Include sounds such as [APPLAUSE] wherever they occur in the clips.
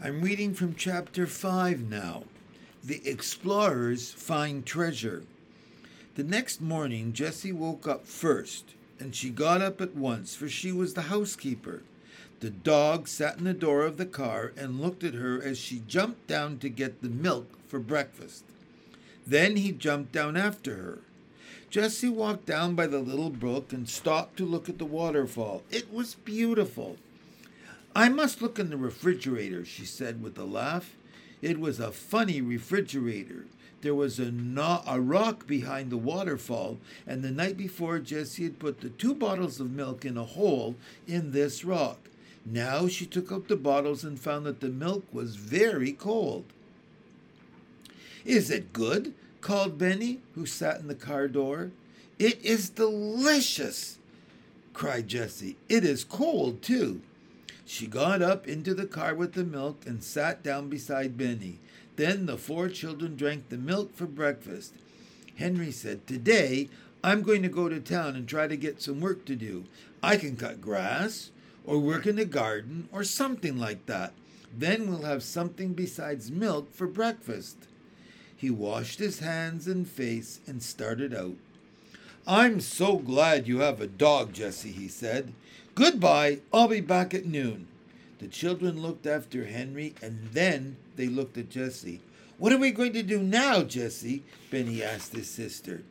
I'm reading from chapter 5 now. The explorers find treasure. The next morning, Jessie woke up first, and she got up at once, for she was the housekeeper. The dog sat in the door of the car and looked at her as she jumped down to get the milk for breakfast. Then he jumped down after her. Jessie walked down by the little brook and stopped to look at the waterfall. It was beautiful. I must look in the refrigerator, she said with a laugh. It was a funny refrigerator. There was a, no- a rock behind the waterfall, and the night before, Jessie had put the two bottles of milk in a hole in this rock. Now she took out the bottles and found that the milk was very cold. Is it good? called Benny, who sat in the car door. It is delicious, cried Jessie. It is cold, too. She got up into the car with the milk and sat down beside Benny. Then the four children drank the milk for breakfast. Henry said, Today I'm going to go to town and try to get some work to do. I can cut grass, or work in the garden, or something like that. Then we'll have something besides milk for breakfast. He washed his hands and face and started out. I'm so glad you have a dog, Jessie, he said. Goodbye, I'll be back at noon. The children looked after Henry and then they looked at Jessie. What are we going to do now, Jessie? Benny asked his sister.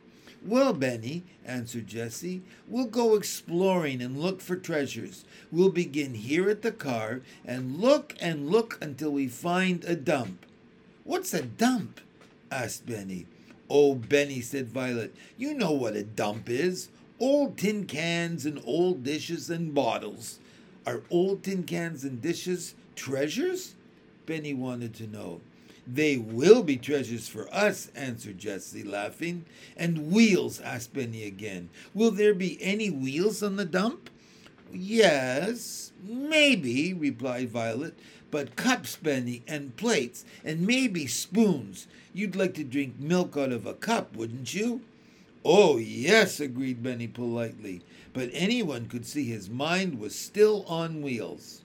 Well, Benny, answered Jessie, we'll go exploring and look for treasures. We'll begin here at the car and look and look until we find a dump. What's a dump? asked Benny. Oh, Benny, said Violet, you know what a dump is old tin cans and old dishes and bottles. Are old tin cans and dishes treasures? Benny wanted to know. They will be treasures for us, answered Jessie, laughing. And wheels, asked Benny again. Will there be any wheels on the dump? Yes, maybe, replied Violet. But cups, Benny, and plates, and maybe spoons. You'd like to drink milk out of a cup, wouldn't you? Oh, yes, agreed Benny politely, but anyone could see his mind was still on wheels.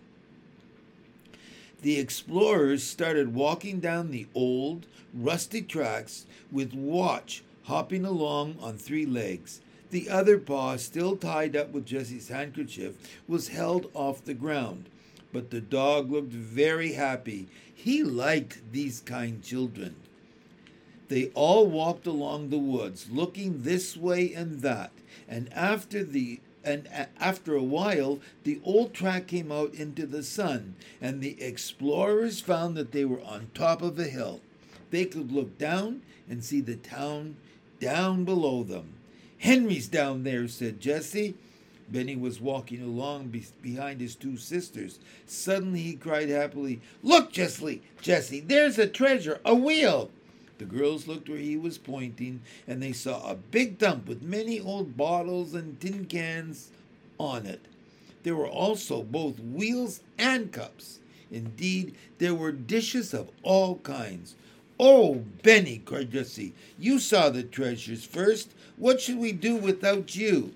The explorers started walking down the old, rusty tracks with Watch hopping along on three legs. The other paw, still tied up with Jessie's handkerchief, was held off the ground. But the dog looked very happy. He liked these kind children. They all walked along the woods, looking this way and that, and after the and after a while the old track came out into the sun, and the explorers found that they were on top of a hill. They could look down and see the town down below them. Henry's down there, said Jessie. Benny was walking along be- behind his two sisters. Suddenly he cried happily, Look, Jessie, Jessie, there's a treasure, a wheel. The girls looked where he was pointing, and they saw a big dump with many old bottles and tin cans on it. There were also both wheels and cups. Indeed, there were dishes of all kinds. Oh, Benny, cried Jessie, you saw the treasures first. What should we do without you?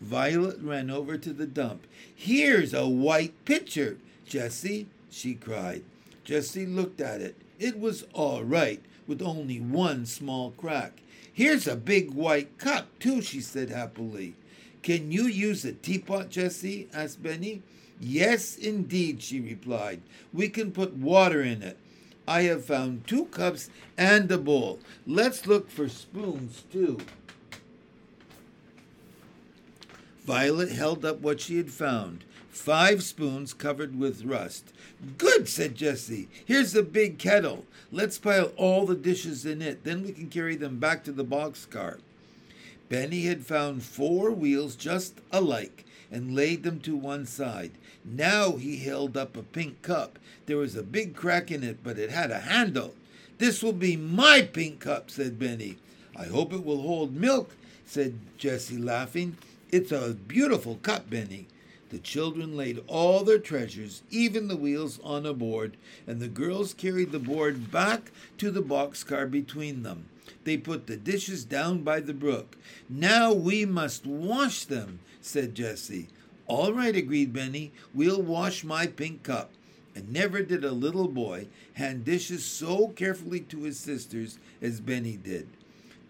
Violet ran over to the dump. Here's a white pitcher, Jessie, she cried. Jessie looked at it. It was all right, with only one small crack. Here's a big white cup, too, she said happily. Can you use a teapot, Jessie? asked Benny. Yes, indeed, she replied. We can put water in it. I have found two cups and a bowl. Let's look for spoons, too. Violet held up what she had found five spoons covered with rust. Good, said Jessie. Here's a big kettle. Let's pile all the dishes in it. Then we can carry them back to the boxcar. Benny had found four wheels just alike and laid them to one side. Now he held up a pink cup. There was a big crack in it, but it had a handle. This will be my pink cup, said Benny. I hope it will hold milk, said Jessie, laughing. It's a beautiful cup, Benny. The children laid all their treasures, even the wheels, on a board, and the girls carried the board back to the boxcar between them. They put the dishes down by the brook. Now we must wash them, said Jessie. All right, agreed Benny. We'll wash my pink cup. and never did a little boy hand dishes so carefully to his sisters as Benny did.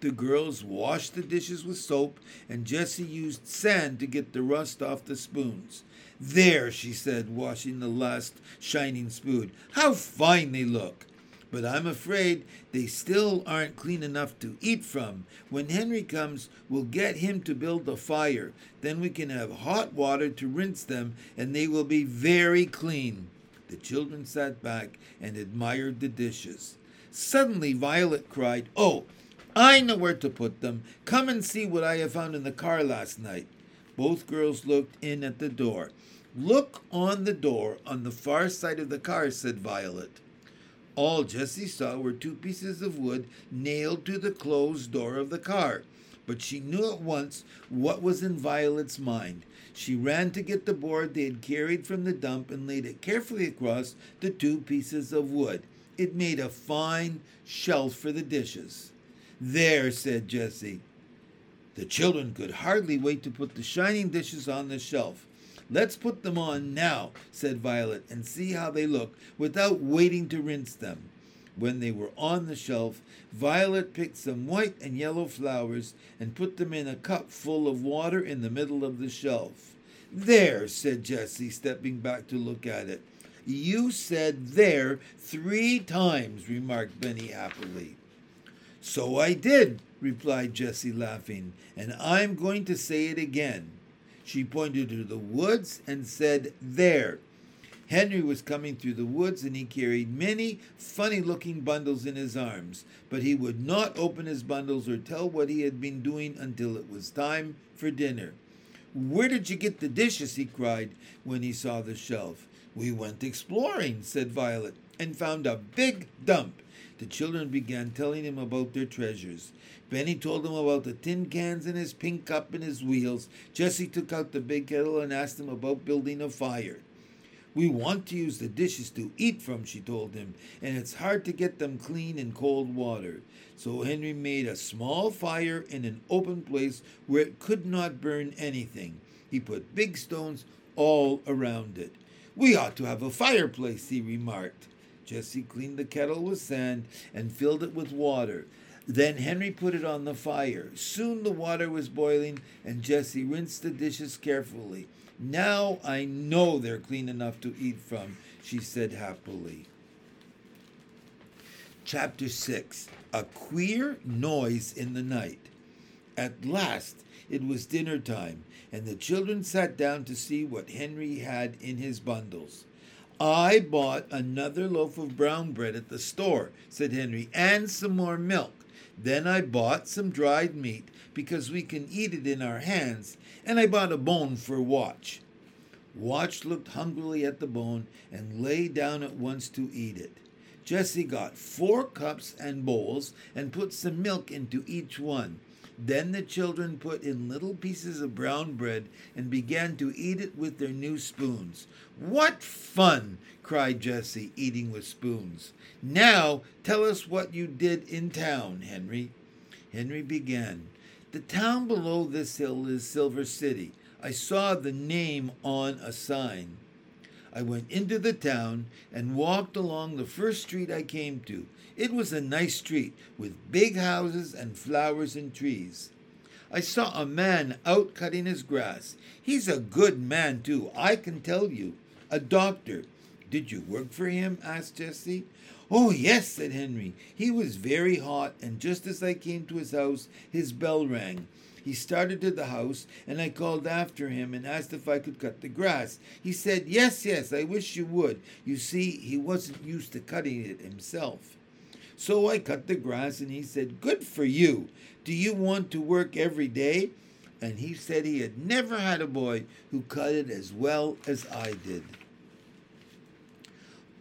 The girls washed the dishes with soap, and Jessie used sand to get the rust off the spoons. There, she said, washing the last shining spoon. How fine they look! But I'm afraid they still aren't clean enough to eat from. When Henry comes, we'll get him to build a fire. Then we can have hot water to rinse them, and they will be very clean. The children sat back and admired the dishes. Suddenly, Violet cried, Oh, I know where to put them. Come and see what I have found in the car last night. Both girls looked in at the door. Look on the door on the far side of the car, said Violet. All Jessie saw were two pieces of wood nailed to the closed door of the car. But she knew at once what was in Violet's mind. She ran to get the board they had carried from the dump and laid it carefully across the two pieces of wood. It made a fine shelf for the dishes. There, said Jessie. The children could hardly wait to put the shining dishes on the shelf. Let's put them on now, said Violet, and see how they look without waiting to rinse them. When they were on the shelf, Violet picked some white and yellow flowers and put them in a cup full of water in the middle of the shelf. There, said Jessie, stepping back to look at it. You said there three times, remarked Benny happily. So I did, replied Jessie, laughing, and I'm going to say it again. She pointed to the woods and said, There. Henry was coming through the woods and he carried many funny looking bundles in his arms, but he would not open his bundles or tell what he had been doing until it was time for dinner. Where did you get the dishes? he cried when he saw the shelf. We went exploring, said Violet, and found a big dump. The children began telling him about their treasures. Benny told them about the tin cans and his pink cup and his wheels. Jessie took out the big kettle and asked him about building a fire. We want to use the dishes to eat from, she told him, and it's hard to get them clean in cold water. So Henry made a small fire in an open place where it could not burn anything. He put big stones all around it. We ought to have a fireplace, he remarked. Jessie cleaned the kettle with sand and filled it with water. Then Henry put it on the fire. Soon the water was boiling, and Jessie rinsed the dishes carefully. Now I know they're clean enough to eat from, she said happily. Chapter 6 A Queer Noise in the Night. At last it was dinner time, and the children sat down to see what Henry had in his bundles. I bought another loaf of brown bread at the store, said Henry, and some more milk. Then I bought some dried meat because we can eat it in our hands, and I bought a bone for Watch. Watch looked hungrily at the bone and lay down at once to eat it. Jessie got four cups and bowls and put some milk into each one. Then the children put in little pieces of brown bread and began to eat it with their new spoons. What fun! cried Jessie, eating with spoons. Now tell us what you did in town, Henry. Henry began. The town below this hill is Silver City. I saw the name on a sign. I went into the town and walked along the first street I came to. It was a nice street with big houses and flowers and trees. I saw a man out cutting his grass. He's a good man, too, I can tell you. A doctor. Did you work for him? asked Jessie. Oh, yes, said Henry. He was very hot, and just as I came to his house, his bell rang. He started to the house, and I called after him and asked if I could cut the grass. He said, Yes, yes, I wish you would. You see, he wasn't used to cutting it himself. So I cut the grass, and he said, Good for you. Do you want to work every day? And he said he had never had a boy who cut it as well as I did.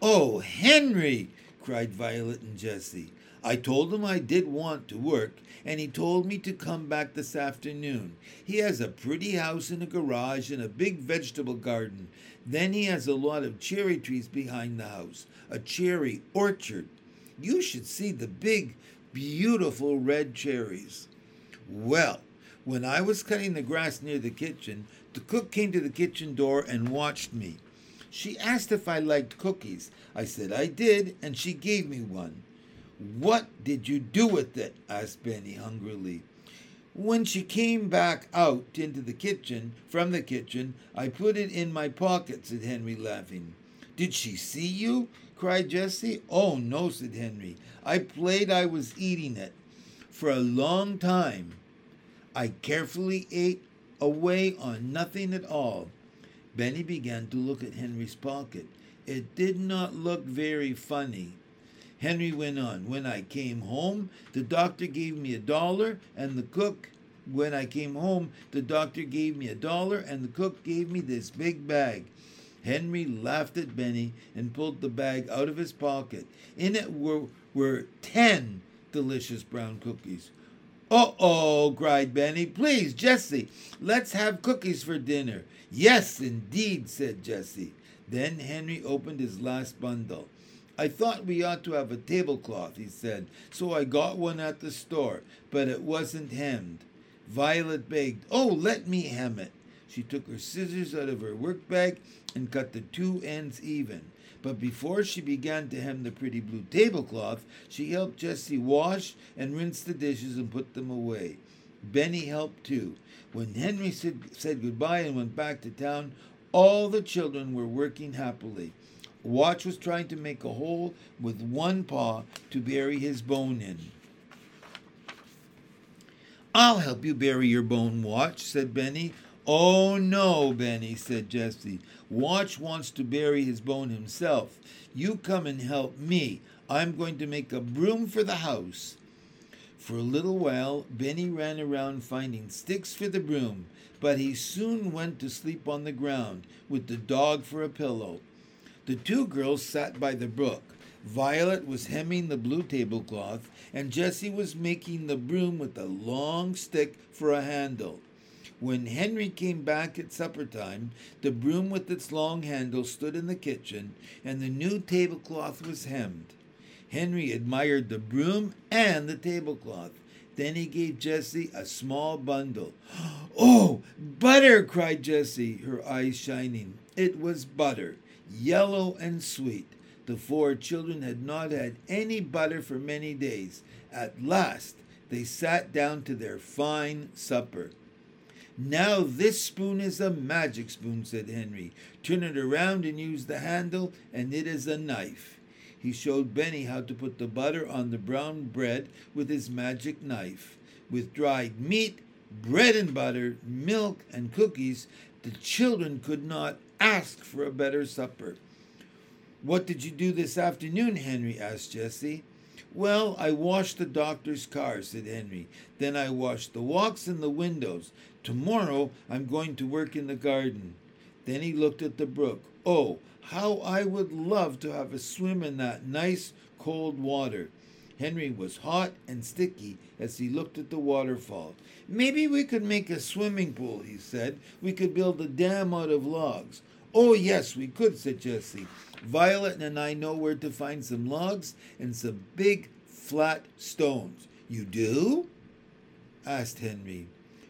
Oh, Henry, cried Violet and Jessie. I told him I did want to work, and he told me to come back this afternoon. He has a pretty house and a garage and a big vegetable garden. Then he has a lot of cherry trees behind the house, a cherry orchard. You should see the big, beautiful red cherries. Well, when I was cutting the grass near the kitchen, the cook came to the kitchen door and watched me. She asked if I liked cookies. I said I did, and she gave me one. What did you do with it? asked Benny hungrily. When she came back out into the kitchen, from the kitchen, I put it in my pocket, said Henry, laughing. Did she see you? cried Jessie. Oh, no, said Henry. I played I was eating it. For a long time, I carefully ate away on nothing at all. Benny began to look at Henry's pocket. It did not look very funny. Henry went on. When I came home, the doctor gave me a dollar, and the cook, when I came home, the doctor gave me a dollar, and the cook gave me this big bag. Henry laughed at Benny and pulled the bag out of his pocket. In it were, were ten delicious brown cookies. Uh oh, cried Benny. Please, Jessie, let's have cookies for dinner. Yes, indeed, said Jessie. Then Henry opened his last bundle. I thought we ought to have a tablecloth, he said, so I got one at the store, but it wasn't hemmed. Violet begged, Oh, let me hem it. She took her scissors out of her work bag and cut the two ends even. But before she began to hem the pretty blue tablecloth, she helped Jessie wash and rinse the dishes and put them away. Benny helped too. When Henry said, said goodbye and went back to town, all the children were working happily. Watch was trying to make a hole with one paw to bury his bone in. I'll help you bury your bone, Watch, said Benny. Oh, no, Benny, said Jessie. Watch wants to bury his bone himself. You come and help me. I'm going to make a broom for the house. For a little while, Benny ran around finding sticks for the broom, but he soon went to sleep on the ground with the dog for a pillow. The two girls sat by the brook. Violet was hemming the blue tablecloth, and Jessie was making the broom with a long stick for a handle. When Henry came back at supper time, the broom with its long handle stood in the kitchen, and the new tablecloth was hemmed. Henry admired the broom and the tablecloth. Then he gave Jessie a small bundle. [GASPS] Oh, butter! cried Jessie, her eyes shining. It was butter, yellow and sweet. The four children had not had any butter for many days. At last, they sat down to their fine supper. Now this spoon is a magic spoon, said Henry. Turn it around and use the handle, and it is a knife. He showed Benny how to put the butter on the brown bread with his magic knife. With dried meat, bread and butter, milk, and cookies, the children could not ask for a better supper. What did you do this afternoon, Henry? asked Jessie. Well, I washed the doctor's car, said Henry. Then I washed the walks and the windows. Tomorrow I'm going to work in the garden. Then he looked at the brook. Oh, how I would love to have a swim in that nice cold water. Henry was hot and sticky as he looked at the waterfall. Maybe we could make a swimming pool, he said. We could build a dam out of logs. Oh, yes, we could, said Jessie. Violet and I know where to find some logs and some big flat stones. You do? asked Henry.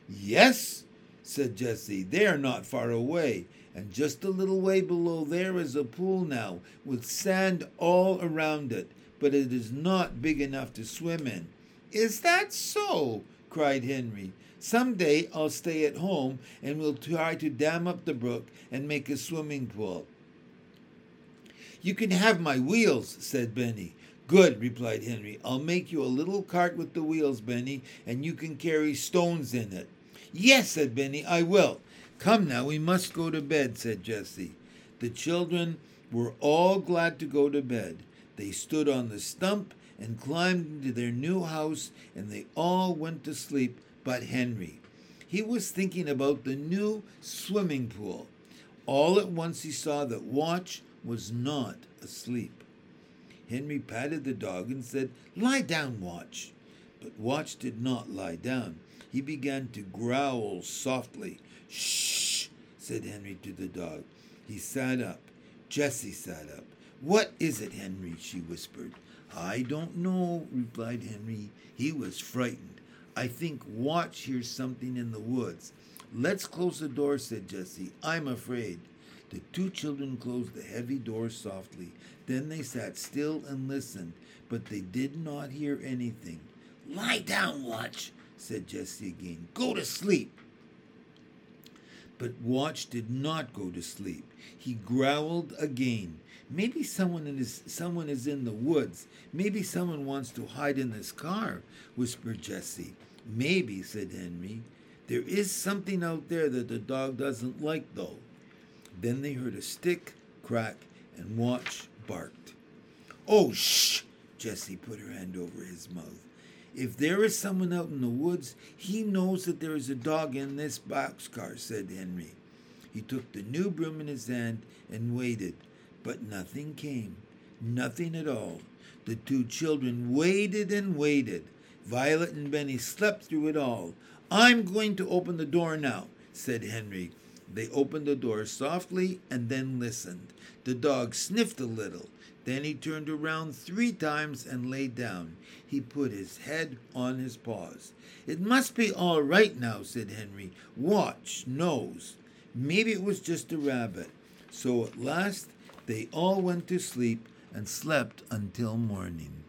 Yes, said Jessie. They are not far away, and just a little way below there is a pool now, with sand all around it, but it is not big enough to swim in. Is that so? cried Henry. Some day I'll stay at home and we'll try to dam up the brook and make a swimming pool. You can have my wheels, said Benny. Good, replied Henry. I'll make you a little cart with the wheels, Benny, and you can carry stones in it. Yes, said Benny, I will. Come now, we must go to bed, said Jessie. The children were all glad to go to bed. They stood on the stump and climbed into their new house, and they all went to sleep but Henry. He was thinking about the new swimming pool. All at once he saw that Watch was not asleep. Henry patted the dog and said, Lie down, Watch. But Watch did not lie down. He began to growl softly. Shh, said Henry to the dog. He sat up. Jessie sat up. What is it, Henry? she whispered. I don't know, replied Henry. He was frightened. I think Watch hears something in the woods. Let's close the door, said Jessie. I'm afraid. The two children closed the heavy door softly. Then they sat still and listened, but they did not hear anything. Lie down, Watch, said Jessie again. Go to sleep. But Watch did not go to sleep. He growled again. Maybe someone is someone is in the woods. Maybe someone wants to hide in this car, whispered Jessie. Maybe, said Henry. There is something out there that the dog doesn't like, though. Then they heard a stick crack and Watch barked. Oh, shh! Jessie put her hand over his mouth. If there is someone out in the woods, he knows that there is a dog in this boxcar, said Henry. He took the new broom in his hand and waited, but nothing came. Nothing at all. The two children waited and waited. Violet and Benny slept through it all. I'm going to open the door now, said Henry. They opened the door softly and then listened. The dog sniffed a little. Then he turned around three times and lay down. He put his head on his paws. It must be all right now, said Henry. Watch, knows. Maybe it was just a rabbit. So at last they all went to sleep and slept until morning.